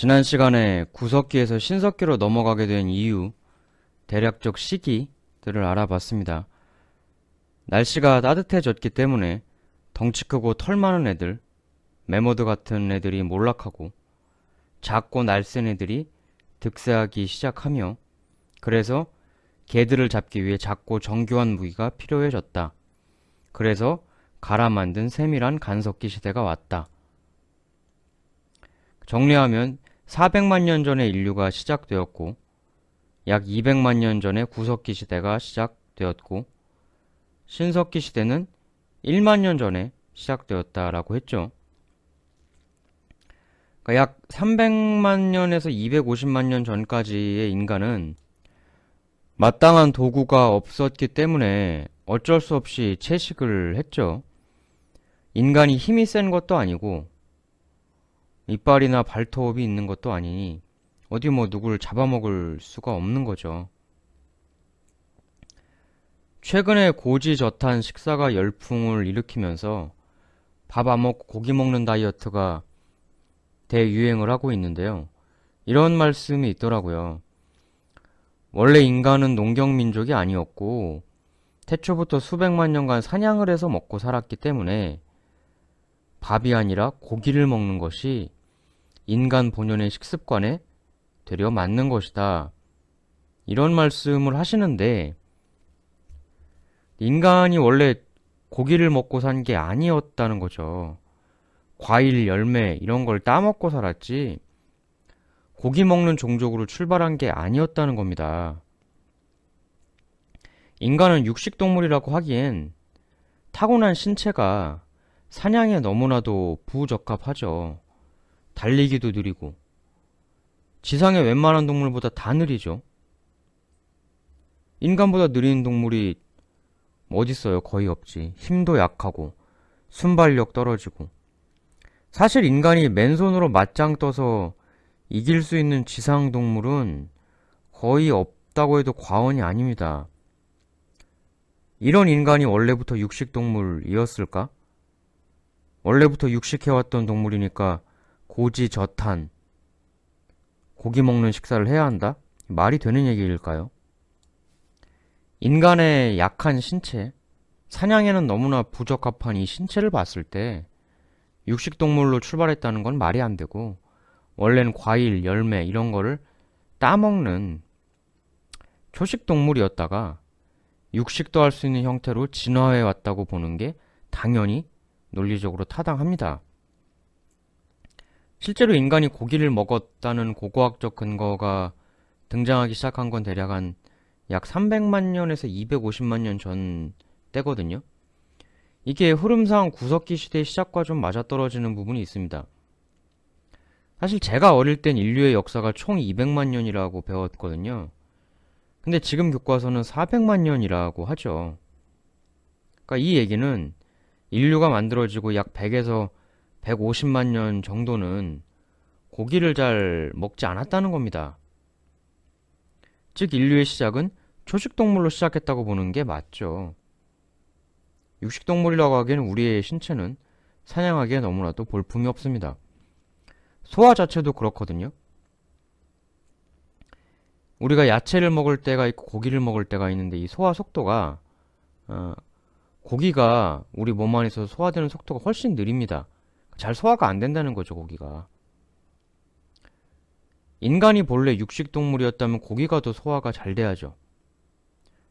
지난 시간에 구석기에서 신석기로 넘어가게 된 이유, 대략적 시기들을 알아봤습니다. 날씨가 따뜻해졌기 때문에 덩치 크고 털 많은 애들, 메모드 같은 애들이 몰락하고 작고 날쌘 애들이 득세하기 시작하며 그래서 개들을 잡기 위해 작고 정교한 무기가 필요해졌다. 그래서 갈아 만든 세밀한 간석기 시대가 왔다. 정리하면 400만 년 전에 인류가 시작되었고 약 200만 년 전에 구석기 시대가 시작되었고 신석기 시대는 1만 년 전에 시작되었다라고 했죠. 그러니까 약 300만 년에서 250만 년 전까지의 인간은 마땅한 도구가 없었기 때문에 어쩔 수 없이 채식을 했죠. 인간이 힘이 센 것도 아니고 이빨이나 발톱이 있는 것도 아니니 어디 뭐 누굴 잡아먹을 수가 없는 거죠. 최근에 고지저탄 식사가 열풍을 일으키면서 밥 안 먹고 고기 먹는 다이어트가 대유행을 하고 있는데요. 이런 말씀이 있더라고요. 원래 인간은 농경민족이 아니었고 태초부터 수백만 년간 사냥을 해서 먹고 살았기 때문에 밥이 아니라 고기를 먹는 것이 인간 본연의 식습관에 되려 맞는 것이다. 이런 말씀을 하시는데 인간이 원래 고기를 먹고 산 게 아니었다는 거죠. 과일, 열매 이런 걸 따먹고 살았지 고기 먹는 종족으로 출발한 게 아니었다는 겁니다. 인간은 육식동물이라고 하기엔 타고난 신체가 사냥에 너무나도 부적합하죠. 달리기도 느리고 지상의 웬만한 동물보다 다 느리죠. 인간보다 느린 동물이 어딨어요? 거의 없지. 힘도 약하고 순발력 떨어지고 사실 인간이 맨손으로 맞짱 떠서 이길 수 있는 지상 동물은 거의 없다고 해도 과언이 아닙니다. 이런 인간이 원래부터 육식 동물이었을까? 원래부터 육식해왔던 동물이니까 고지저탄 고기 먹는 식사를 해야 한다? 말이 되는 얘기일까요? 인간의 약한 신체, 사냥에는 너무나 부적합한 이 신체를 봤을 때 육식동물로 출발했다는 건 말이 안 되고 원래는 과일, 열매 이런 거를 따먹는 초식동물이었다가 육식도 할 수 있는 형태로 진화해 왔다고 보는 게 당연히 논리적으로 타당합니다. 실제로 인간이 고기를 먹었다는 고고학적 근거가 등장하기 시작한 건 대략 한 약 300만 년에서 250만 년 전 때거든요. 이게 흐름상 구석기 시대의 시작과 좀 맞아떨어지는 부분이 있습니다. 사실 제가 어릴 땐 인류의 역사가 총 200만 년이라고 배웠거든요. 근데 지금 교과서는 400만 년이라고 하죠. 그러니까 이 얘기는 인류가 만들어지고 약 100에서 150만 년 정도는 고기를 잘 먹지 않았다는 겁니다. 즉 인류의 시작은 초식동물로 시작했다고 보는 게 맞죠. 육식동물이라고 하기에는 우리의 신체는 사냥하기에 너무나도 볼품이 없습니다. 소화 자체도 그렇거든요. 우리가 야채를 먹을 때가 있고 고기를 먹을 때가 있는데 이 소화 속도가 어, 고기가 우리 몸 안에서 소화되는 속도가 훨씬 느립니다. 잘 소화가 안 된다는 거죠, 고기가. 인간이 본래 육식동물이었다면 고기가 더 소화가 잘 돼야죠.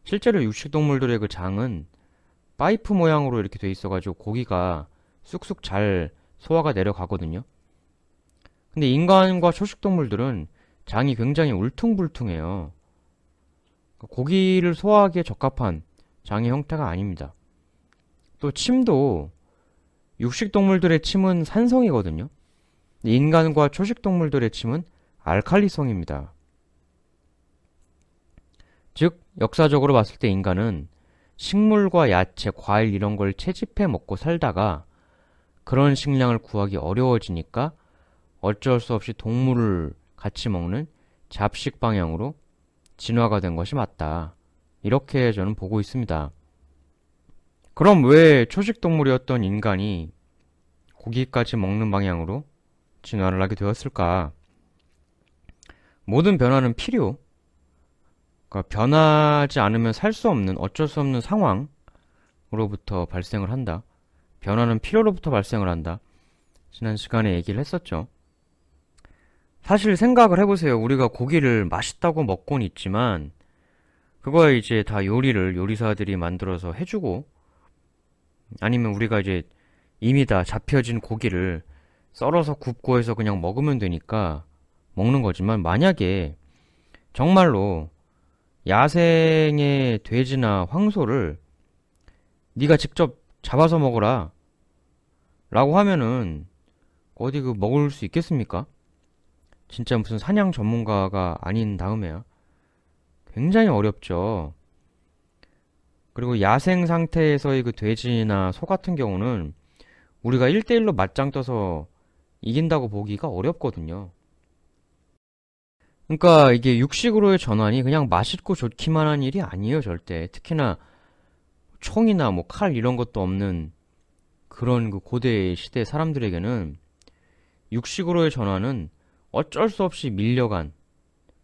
실제로 육식동물들의 그 장은 파이프 모양으로 이렇게 돼 있어가지고 고기가 쑥쑥 잘 소화가 내려가거든요. 근데 인간과 초식동물들은 장이 굉장히 울퉁불퉁해요. 고기를 소화하기에 적합한 장의 형태가 아닙니다. 또 침도 육식동물들의 침은 산성이거든요. 인간과 초식동물들의 침은 알칼리성입니다. 즉, 역사적으로 봤을 때 인간은 식물과 야채, 과일 이런 걸 채집해 먹고 살다가 그런 식량을 구하기 어려워지니까 어쩔 수 없이 동물을 같이 먹는 잡식 방향으로 진화가 된 것이 맞다. 이렇게 저는 보고 있습니다. 그럼 왜 초식동물이었던 인간이 고기까지 먹는 방향으로 진화를 하게 되었을까? 모든 변화는 필요. 그러니까 변하지 않으면 살 수 없는 어쩔 수 없는 상황으로부터 발생을 한다. 변화는 필요로부터 발생을 한다. 지난 시간에 얘기를 했었죠. 사실 생각을 해보세요. 우리가 고기를 맛있다고 먹곤 있지만 그거에 이제 다 요리를 요리사들이 만들어서 해주고 아니면 우리가 이제 이미 다 잡혀진 고기를 썰어서 굽고 해서 그냥 먹으면 되니까 먹는 거지만 만약에 정말로 야생의 돼지나 황소를 네가 직접 잡아서 먹어라 라고 하면은 어디 그 먹을 수 있겠습니까? 진짜 무슨 사냥 전문가가 아닌 다음에야 굉장히 어렵죠. 그리고 야생 상태에서의 그 돼지나 소 같은 경우는 우리가 1대1로 맞짱 떠서 이긴다고 보기가 어렵거든요. 그러니까 이게 육식으로의 전환이 그냥 맛있고 좋기만 한 일이 아니에요, 절대. 특히나 총이나 뭐 칼 이런 것도 없는 그런 그 고대 시대 사람들에게는 육식으로의 전환은 어쩔 수 없이 밀려간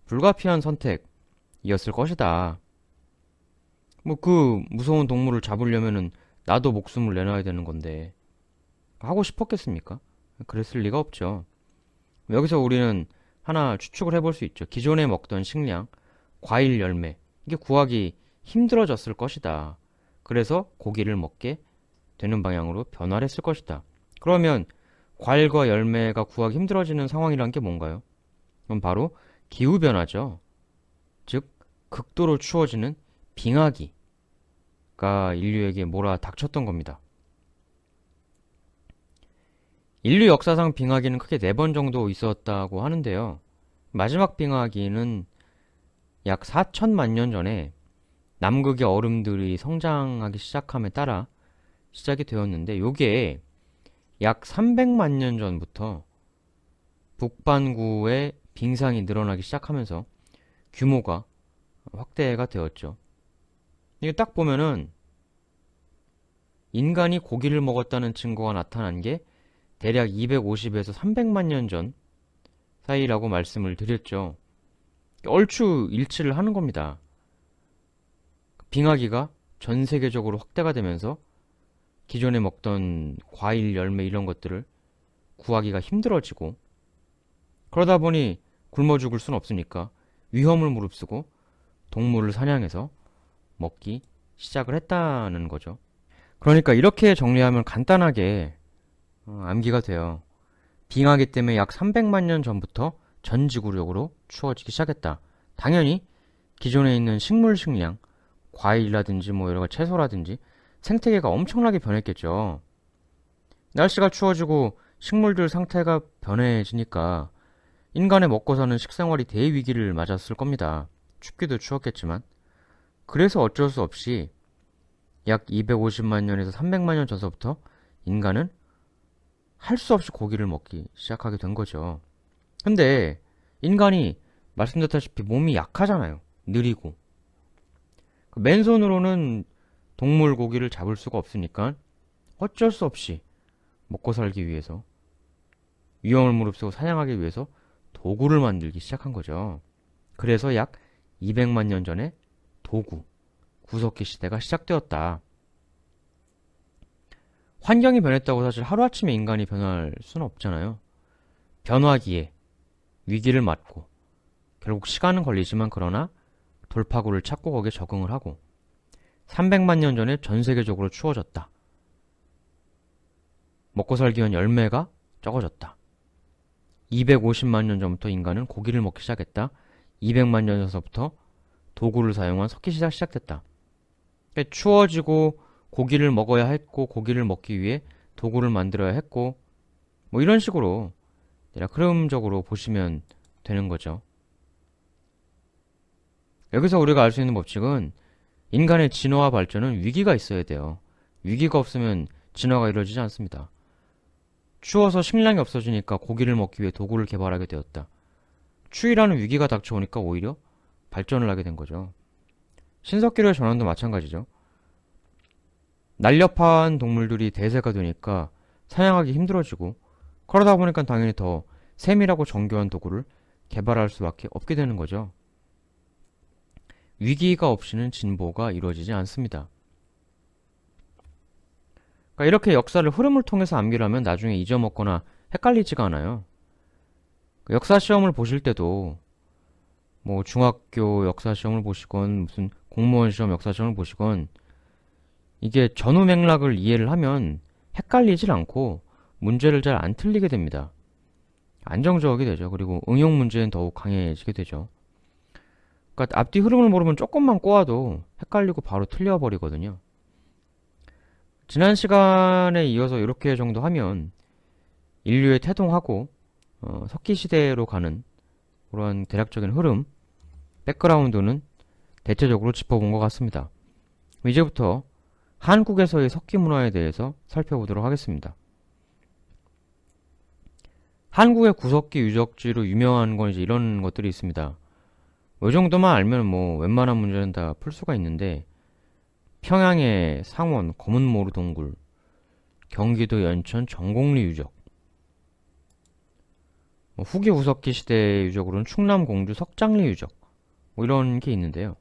불가피한 선택이었을 것이다. 뭐 그 무서운 동물을 잡으려면은 나도 목숨을 내놔야 되는 건데 하고 싶었겠습니까? 그랬을 리가 없죠. 여기서 우리는 하나 추측을 해볼 수 있죠. 기존에 먹던 식량, 과일 열매, 이게 구하기 힘들어졌을 것이다. 그래서 고기를 먹게 되는 방향으로 변화를 했을 것이다. 그러면 과일과 열매가 구하기 힘들어지는 상황이란 게 뭔가요? 그럼 바로 기후변화죠. 즉, 극도로 추워지는 빙하기가 인류에게 몰아 닥쳤던 겁니다. 인류 역사상 빙하기는 크게 네 번 정도 있었다고 하는데요. 마지막 빙하기는 약 4천만 년 전에 남극의 얼음들이 성장하기 시작함에 따라 시작이 되었는데 요게 약 300만 년 전부터 북반구의 빙상이 늘어나기 시작하면서 규모가 확대가 되었죠. 이게 딱 보면은 인간이 고기를 먹었다는 증거가 나타난 게 대략 250에서 300만 년 전 사이라고 말씀을 드렸죠. 얼추 일치를 하는 겁니다. 빙하기가 전 세계적으로 확대가 되면서 기존에 먹던 과일, 열매 이런 것들을 구하기가 힘들어지고 그러다 보니 굶어 죽을 순 없으니까 위험을 무릅쓰고 동물을 사냥해서 먹기 시작을 했다는 거죠. 그러니까 이렇게 정리하면 간단하게 어, 암기가 돼요. 빙하기 때문에 약 300만 년 전부터 전 지구력으로 추워지기 시작했다. 당연히 기존에 있는 식물 식량, 과일이라든지 뭐 여러 가지 채소라든지 생태계가 엄청나게 변했겠죠. 날씨가 추워지고 식물들 상태가 변해지니까 인간의 먹고 사는 식생활이 대위기를 맞았을 겁니다. 춥기도 추웠겠지만. 그래서 어쩔 수 없이 약 250만 년에서 300만 년 전서부터 인간은 할 수 없이 고기를 먹기 시작하게 된 거죠. 근데 인간이 말씀드렸다시피 몸이 약하잖아요. 느리고. 그 맨손으로는 동물 고기를 잡을 수가 없으니까 어쩔 수 없이 먹고 살기 위해서 위험을 무릅쓰고 사냥하기 위해서 도구를 만들기 시작한 거죠. 그래서 약 200만 년 전에 도구, 구석기 시대가 시작되었다. 환경이 변했다고 사실 하루아침에 인간이 변할 수는 없잖아요. 변화기에 위기를 맞고 결국 시간은 걸리지만 그러나 돌파구를 찾고 거기에 적응을 하고 300만 년 전에 전 세계적으로 추워졌다. 먹고 살기 위한 열매가 적어졌다. 250만 년 전부터 인간은 고기를 먹기 시작했다. 200만 년 전서부터 도구를 사용한 석기 시작 시작됐다. 그러니까 추워지고 고기를 먹어야 했고 고기를 먹기 위해 도구를 만들어야 했고 뭐 이런 식으로 대략 흐름적으로 보시면 되는 거죠. 여기서 우리가 알 수 있는 법칙은 인간의 진화와 발전은 위기가 있어야 돼요. 위기가 없으면 진화가 이루어지지 않습니다. 추워서 식량이 없어지니까 고기를 먹기 위해 도구를 개발하게 되었다. 추위라는 위기가 닥쳐오니까 오히려 발전을 하게 된 거죠. 신석기로의 전환도 마찬가지죠. 날렵한 동물들이 대세가 되니까 사냥하기 힘들어지고 그러다 보니까 당연히 더 세밀하고 정교한 도구를 개발할 수밖에 없게 되는 거죠. 위기가 없이는 진보가 이루어지지 않습니다. 그러니까 이렇게 역사를 흐름을 통해서 암기를 하면 나중에 잊어먹거나 헷갈리지가 않아요. 그 역사 시험을 보실 때도 뭐 중학교 역사 시험을 보시건 무슨 공무원 시험 역사 시험을 보시건 이게 전후 맥락을 이해를 하면 헷갈리질 않고 문제를 잘 안 틀리게 됩니다. 안정적이 되죠. 그리고 응용 문제는 더욱 강해지게 되죠. 그러니까 앞뒤 흐름을 모르면 조금만 꼬아도 헷갈리고 바로 틀려버리거든요. 지난 시간에 이어서 이렇게 정도 하면 인류의 태동하고 어, 석기 시대로 가는 그런 대략적인 흐름, 백그라운드는 대체적으로 짚어본 것 같습니다. 이제부터 한국에서의 석기 문화에 대해서 살펴보도록 하겠습니다. 한국의 구석기 유적지로 유명한 건 이제 이런 것들이 있습니다. 이 정도만 알면 뭐 웬만한 문제는 다 풀 수가 있는데 평양의 상원 검은모루 동굴, 경기도 연천 전곡리 유적, 뭐 후기 우석기 시대 유적으로는 충남 공주 석장리 유적 뭐 이런 게 있는데요.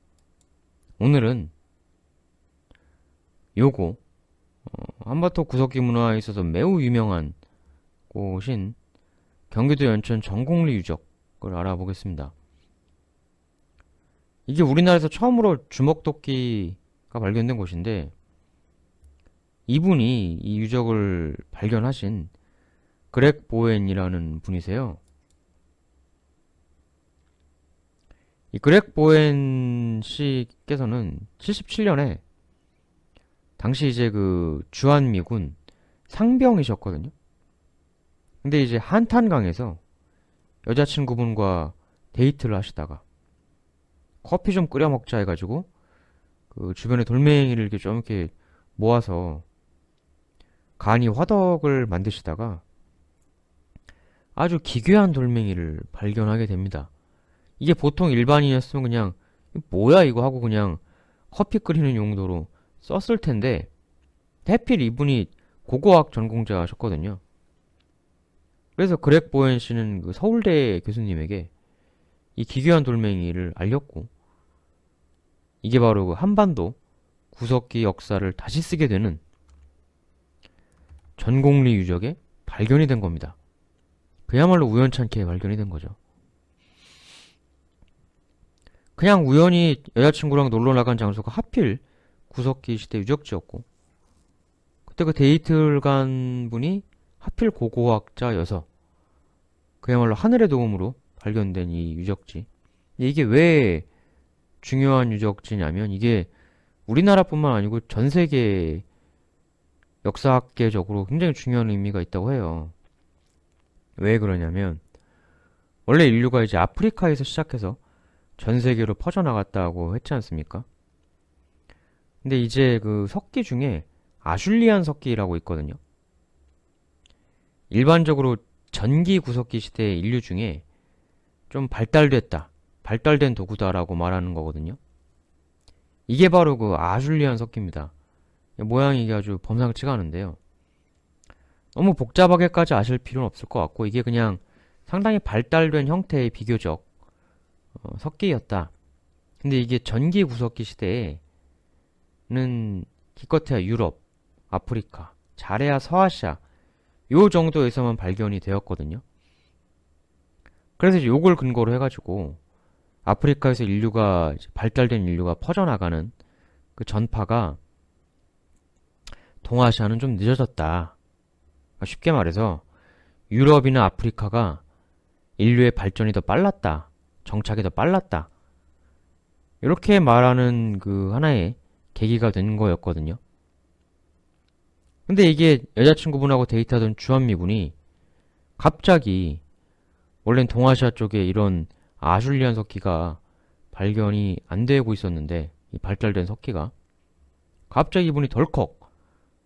오늘은 요거 어, 한바토 구석기 문화에 있어서 매우 유명한 곳인 경기도 연천 정곡리 유적을 알아보겠습니다. 이게 우리나라에서 처음으로 주먹도끼가 발견된 곳인데 이분이 이 유적을 발견하신 그렉 보엔이라는 분이세요. 이 그렉 보엔 씨께서는 77년에 당시 이제 그 주한미군 상병이셨거든요. 근데 이제 한탄강에서 여자친구분과 데이트를 하시다가 커피 좀 끓여 먹자 해가지고 그 주변에 돌멩이를 이렇게 좀 이렇게 모아서 간이 화덕을 만드시다가 아주 기괴한 돌멩이를 발견하게 됩니다. 이게 보통 일반인이었으면 그냥 뭐야 이거 하고 그냥 커피 끓이는 용도로 썼을 텐데 해필 이분이 고고학 전공자셨거든요. 그래서 그렉 보엔 씨는 그 서울대 교수님에게 이 기괴한 돌멩이를 알렸고 이게 바로 그 한반도 구석기 역사를 다시 쓰게 되는 전공리 유적의 발견이 된 겁니다. 그야말로 우연찮게 발견이 된 거죠. 그냥 우연히 여자친구랑 놀러 나간 장소가 하필 구석기 시대 유적지였고 그때 그 데이트를 간 분이 하필 고고학자여서 그야말로 하늘의 도움으로 발견된 이 유적지 이게 왜 중요한 유적지냐면 이게 우리나라뿐만 아니고 전 세계 역사학계적으로 굉장히 중요한 의미가 있다고 해요. 왜 그러냐면 원래 인류가 이제 아프리카에서 시작해서 전 세계로 퍼져나갔다고 했지 않습니까? 근데 이제 그 석기 중에 아슐리안 석기라고 있거든요. 일반적으로 전기 구석기 시대의 인류 중에 좀 발달됐다, 발달된 도구다라고 말하는 거거든요. 이게 바로 그 아슐리안 석기입니다. 모양이 아주 범상치가 않은데요. 너무 복잡하게까지 아실 필요는 없을 것 같고 이게 그냥 상당히 발달된 형태의 비교적 어, 석기였다. 근데 이게 전기 구석기 시대에는 기껏해야 유럽, 아프리카, 잘해야 서아시아 요 정도에서만 발견이 되었거든요. 그래서 요걸 근거로 해가지고 아프리카에서 인류가 발달된 인류가 퍼져나가는 그 전파가 동아시아는 좀 늦어졌다. 그러니까 쉽게 말해서 유럽이나 아프리카가 인류의 발전이 더 빨랐다. 정착이 더 빨랐다. 이렇게 말하는 그 하나의 계기가 된 거였거든요. 근데 이게 여자친구분하고 데이트하던 주한미군이 갑자기 원래는 동아시아 쪽에 이런 아슐리안 석기가 발견이 안 되고 있었는데 이 발달된 석기가 갑자기 이분이 덜컥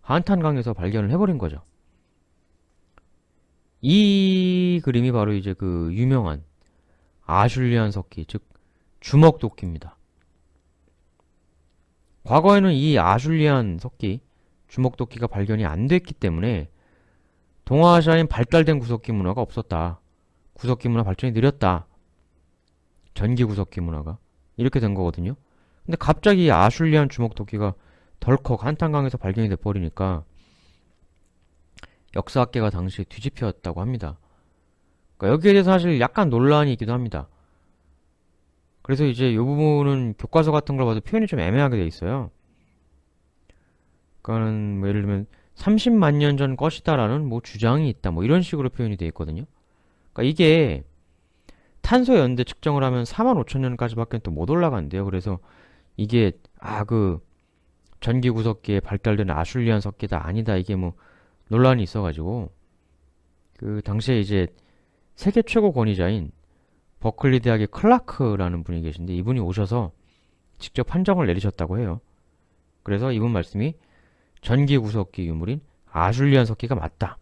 한탄강에서 발견을 해버린 거죠. 이 그림이 바로 이제 그 유명한 아슐리안 석기, 즉 주먹 도끼입니다. 과거에는 이 아슐리안 석기, 주먹 도끼가 발견이 안 됐기 때문에 동아시아엔 발달된 구석기 문화가 없었다. 구석기 문화 발전이 느렸다. 전기 구석기 문화가 이렇게 된 거거든요. 근데 갑자기 아슐리안 주먹 도끼가 덜컥 한탄강에서 발견이 돼 버리니까 역사학계가 당시에 뒤집혔다고 합니다. 그러니까 여기에 대해서 사실 약간 논란이 있기도 합니다. 그래서 이제 이 부분은 교과서 같은 걸 봐도 표현이 좀 애매하게 돼 있어요. 그러니까는 뭐 예를 들면 30만 년 전 것이다라는 뭐 주장이 있다 뭐 이런 식으로 표현이 돼 있거든요. 그러니까 이게 탄소 연대 측정을 하면 4만 5천 년까지밖에 또 못 올라간대요. 그래서 이게 아 그 전기 구석기에 발달된 아슐리안 석기다 아니다 이게 뭐 논란이 있어가지고 그 당시에 이제 세계 최고 권위자인 버클리 대학의 클라크라는 분이 계신데 이분이 오셔서 직접 판정을 내리셨다고 해요. 그래서 이분 말씀이 전기 구석기 유물인 아슐리안 석기가 맞다.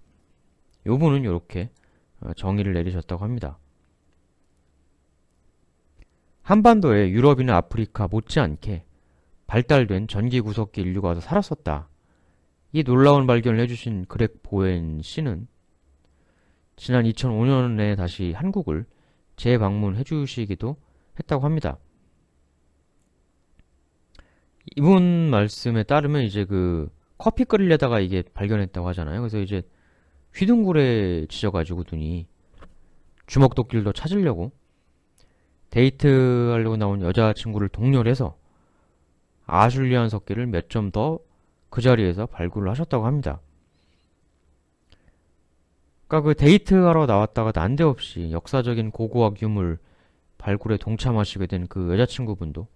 요분은 이렇게 어, 정의를 내리셨다고 합니다. 한반도에 유럽이나 아프리카 못지않게 발달된 전기 구석기 인류가 와서 살았었다. 이 놀라운 발견을 해주신 그렉 보엔 씨는 지난 2005년에 다시 한국을 재방문해 주시기도 했다고 합니다. 이분 말씀에 따르면 이제 그 커피 끓이려다가 이게 발견했다고 하잖아요. 그래서 이제 휘둥굴에 지져가지고 눈이 주먹도끼를 찾으려고 데이트하려고 나온 여자친구를 독려해서 아슐리안 석기를 몇 점 더 그 자리에서 발굴을 하셨다고 합니다. 그러니까 그 데이트하러 나왔다가 난데없이 역사적인 고고학 유물 발굴에 동참하시게 된 그 여자친구분도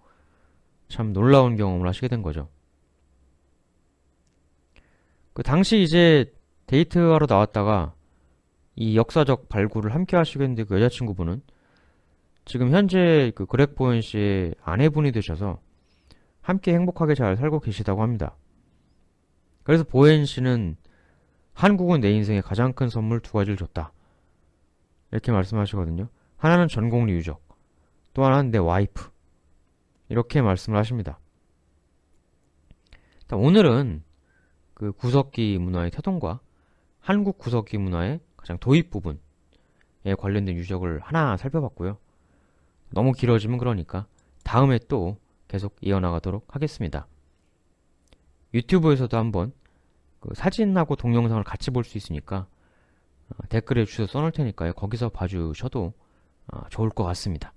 참 놀라운 경험을 하시게 된 거죠. 그 당시 이제 데이트하러 나왔다가 이 역사적 발굴을 함께 하시게 됐는데 그 여자친구분은 지금 현재 그 그렉 보엔 씨의 아내분이 되셔서 함께 행복하게 잘 살고 계시다고 합니다. 그래서 보엔 씨는 한국은 내 인생의 가장 큰 선물 두 가지를 줬다. 이렇게 말씀하시거든요. 하나는 전공리 유적, 또 하나는 내 와이프. 이렇게 말씀을 하십니다. 오늘은 그 구석기 문화의 태동과 한국 구석기 문화의 가장 도입 부분에 관련된 유적을 하나 살펴봤고요. 너무 길어지면 그러니까 다음에 또 계속 이어나가도록 하겠습니다. 유튜브에서도 한번 그 사진하고 동영상을 같이 볼 수 있으니까 어, 댓글에 주소 써놓을 테니까요. 거기서 봐주셔도 어, 좋을 것 같습니다.